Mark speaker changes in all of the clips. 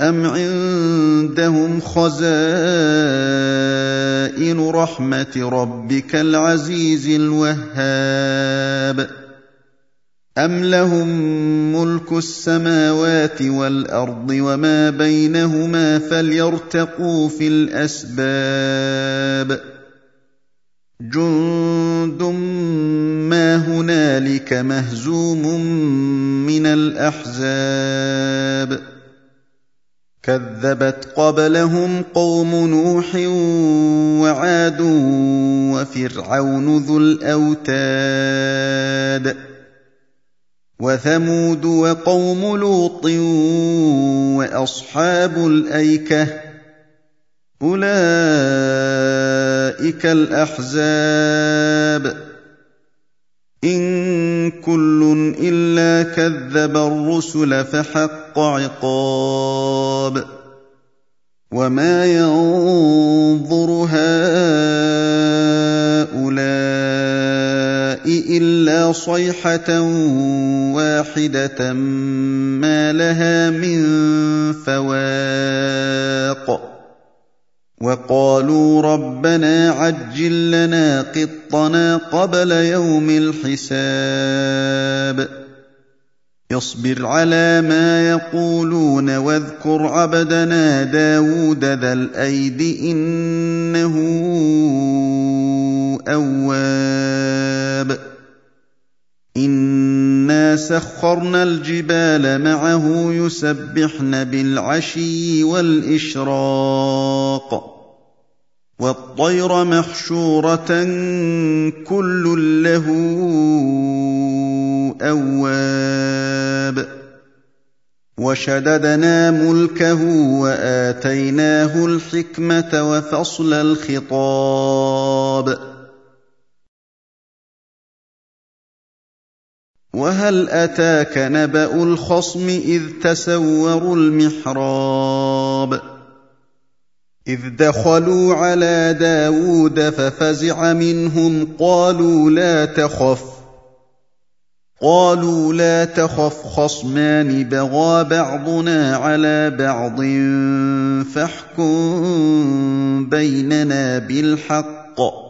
Speaker 1: أَمْ عِندَهُمْ خَزَائِنُ رَحْمَةِ رَبِّكَ الْعَزِيزِ الْوَهَّابِ أَمْ لَهُم مُّلْكُ السَّمَاوَاتِ وَالْأَرْضِ وَمَا بَيْنَهُمَا فَلْيَرْتَقُوا فِي الْأَسْبَابِ جُندٌ مَّا هُنَالِكَ مَهْزُومٌ مِّنَ الْأَحْزَابِ كذبت قبلهم قوم نوح وعاد وفرعون ذو الأوتاد وثمود وقوم لوط وأصحاب الأيكة أولئك الأحزاب إِن كُلٌّ إِلَّا كَذَّبَ الرُّسُلَ فَحَقَّ عِقَابِ وَمَا يَنظُرُ هَٰؤُلَاءِ إِلَّا صَيْحَةً وَاحِدَةً مَّا لَهَا مِن فَوَاقٍ وَقَالُوا رَبَّنَا عَجِّل لَّنَا قِطَّنَا قَبْلَ يَوْمِ الْحِسَابِ. اصْبِرْ عَلَىٰ مَا يَقُولُونَ وَاذْكُرْ عَبْدَنَا دَاوُودَ ذَا الْأَيْدِ ۖ إِنَّهُ أَوَّابٌ. سَخَّرْنَا الْجِبَالَ مَعَهُ يُسَبِّحْنَ بِالْعَشِيِّ وَالْإِشْرَاقِ وَالطَّيْرَ مَحْشُورَةً ۖ كُلٌّ لَّهُ أَوَّابٌ وَشَدَدْنَا مُلْكَهُ وَآتَيْنَاهُ الْحِكْمَةَ وَفَصْلَ الْخِطَابِ وَهَلْ أَتَاكَ نَبَأُ الْخَصْمِ إِذْ تَسَوَّرُوا الْمِحْرَابَ إِذْ دَخَلُوا عَلَىٰ دَاوُودَ فَفَزِعَ مِنْهُمْ قَالُوا لَا تَخَفْ قالوا لا تخف خصمان بغى بعضنا على بعض فاحكم بيننا بالحق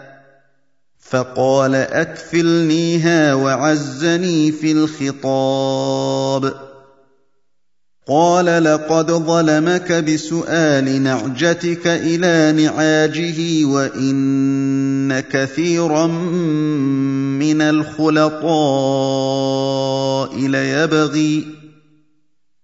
Speaker 1: فقال اكفلنيها وعزني في الخطاب. قال لقد ظلمك بسؤال نعجتك إلى نعاجه وإن كثيرا من الخلطاء ليبغي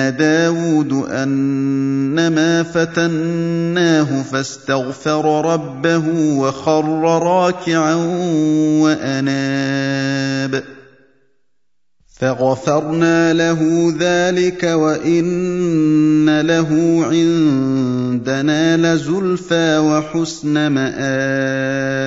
Speaker 1: داود أنما فتناه فاستغفر ربه وخر راكعا وأناب. فغفرنا له ذلك وإن له عندنا لزلفى وحسن مآب.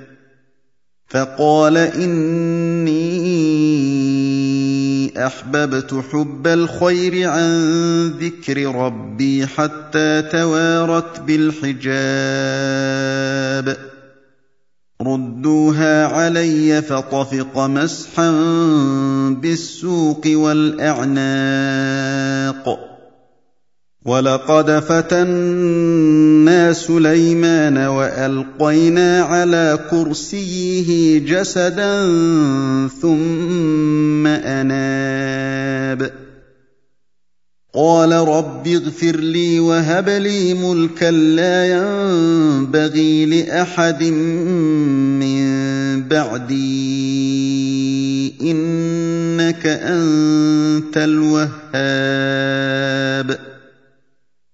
Speaker 1: فَقَالَ إِنِّي أحببت حب الخير عن ذكر ربي حتى توارت بالحجاب. ردوها علي فطفق مسحا بالسوق والأعناق. وَلَقَدْ فَتَنَّا سُلَيْمَانَ وَأَلْقَيْنَا عَلَىٰ كُرْسِيِّهِ جَسَدًا ثُمَّ أَنَابَ قَالَ رَبِّ اغْفِرْ لِي وَهَبْ لِي مُلْكًا لَّا يَنبَغِي لِأَحَدٍ مِّن بَعْدِي ۖ إِنَّكَ أَنتَ الْوَهَّابُ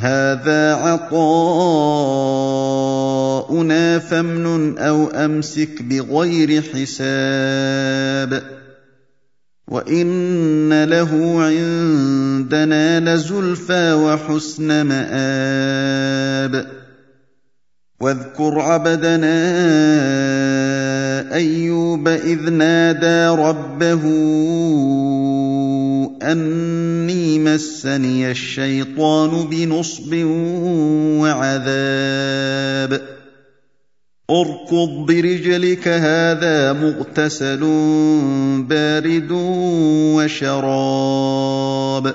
Speaker 1: هَٰذَا عَطَاؤُنَا فَامْنُنْ أَوْ أَمْسِكْ بِغَيْرِ حِسَابٍ وَإِنَّ لَهُ عِندَنَا لَزُلْفَىٰ وَحُسْنَ مَآبٍ وَاذْكُرْ عَبْدَنَا أَيُّوبَ إِذْ نَادَىٰ رَبَّهُ أَنِّي مَسَّنِيَ الشَّيْطَانُ بِنُصْبٍ وَعَذَابٍ اركض برجلك هذا مغتسل بارد وشراب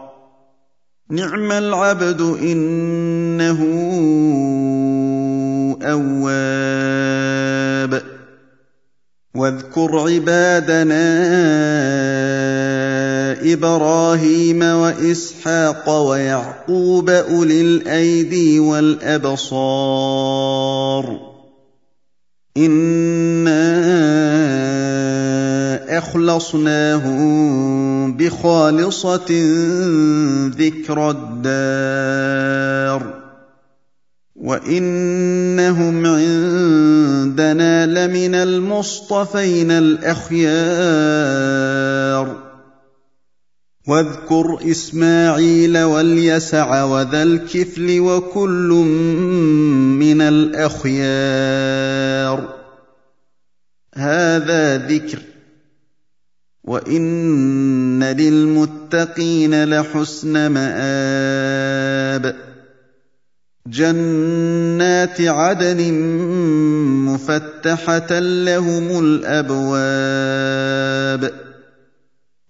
Speaker 1: نعم العبد إنه أواب. واذكر عبادنا إبراهيم وإسحاق ويعقوب أولي الأيدي والأبصار. انا اخلصناهم بخالصه ذكر الدار وانهم عندنا لمن المصطفين الاخيار واذكر إسماعيل واليسع وذا الكفل وكل من الأخيار. هذا ذكر. وإن للمتقين لحسن مآب. جنات عدن مفتحة لهم الأبواب.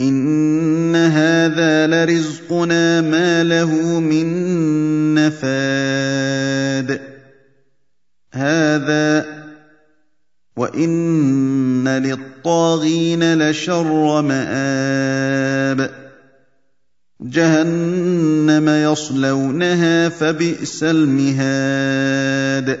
Speaker 1: إن هذا لرزقنا ما له من نفاد هذا وإن للطاغين لشر مآب جهنم يصلونها فبئس المهاد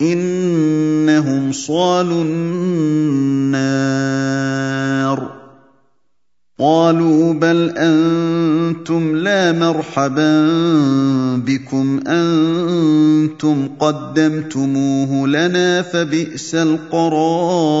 Speaker 1: إنهم صالوا النار. قالوا بل أنتم لا مرحبا بكم أنتم قدمتموه لنا فبئس القرار.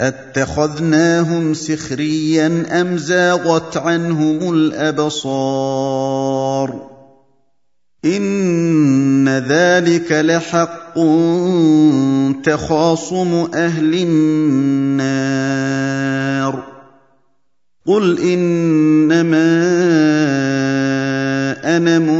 Speaker 1: أتخذناهم سخريا أم زاغت عنهم الأبصار؟ إن ذلك لحق تخاصم أهل النار. قل إنما أنا وما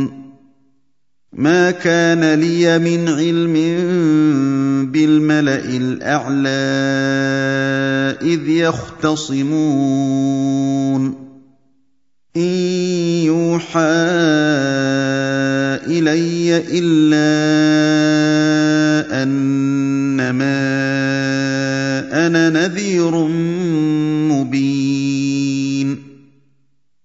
Speaker 1: ما كان لي من علم بالملأ الأعلى إذ يختصمون. إن يوحى إلي إلا أنما لنذير مبين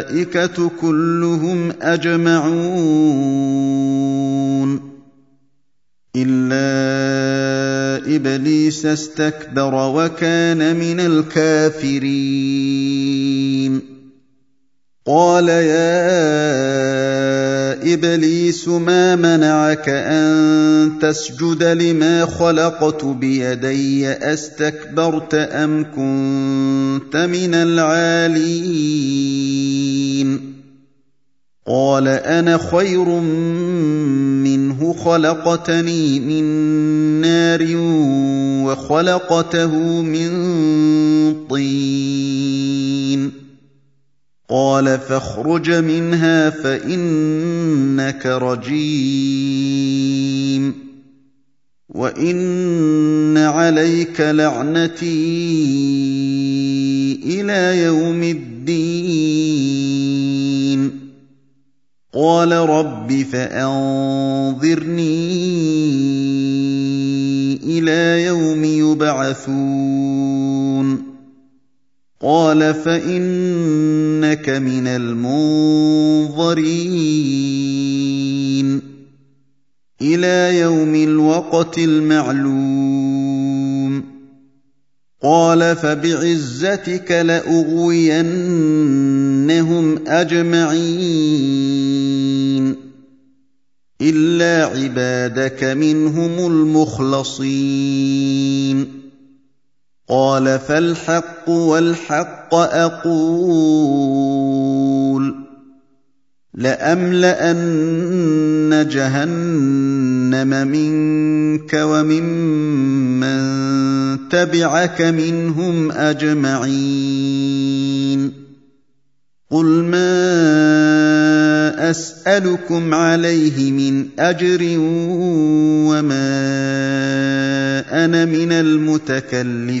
Speaker 1: الملائكه كلهم أجمعون. إلا إبليس استكبر وكان من الكافرين. قال يا إبليس ما ان تسجد لما خلقت بيدي أستكبرت أم كنت من العالين؟ قال أنا خير منه خلقتني من نار وخلقته من طين. قال فاخرج منها فإنك رجيم. وان عليك لعنتي إلى يوم الدين قال رب فانظرني إلى يوم يبعثون قال فانك من المنظرين إلى يوم الوقت المعلوم. قال فبعزتك لأغوينهم أجمعين. إلا عبادك منهم المخلصين. قال فالحق والحق أقول. لأملأن جهنم منك وممن تبعك منهم أجمعين. قل ما أسألكم عليه من أجر وما أنا من المتكلفين.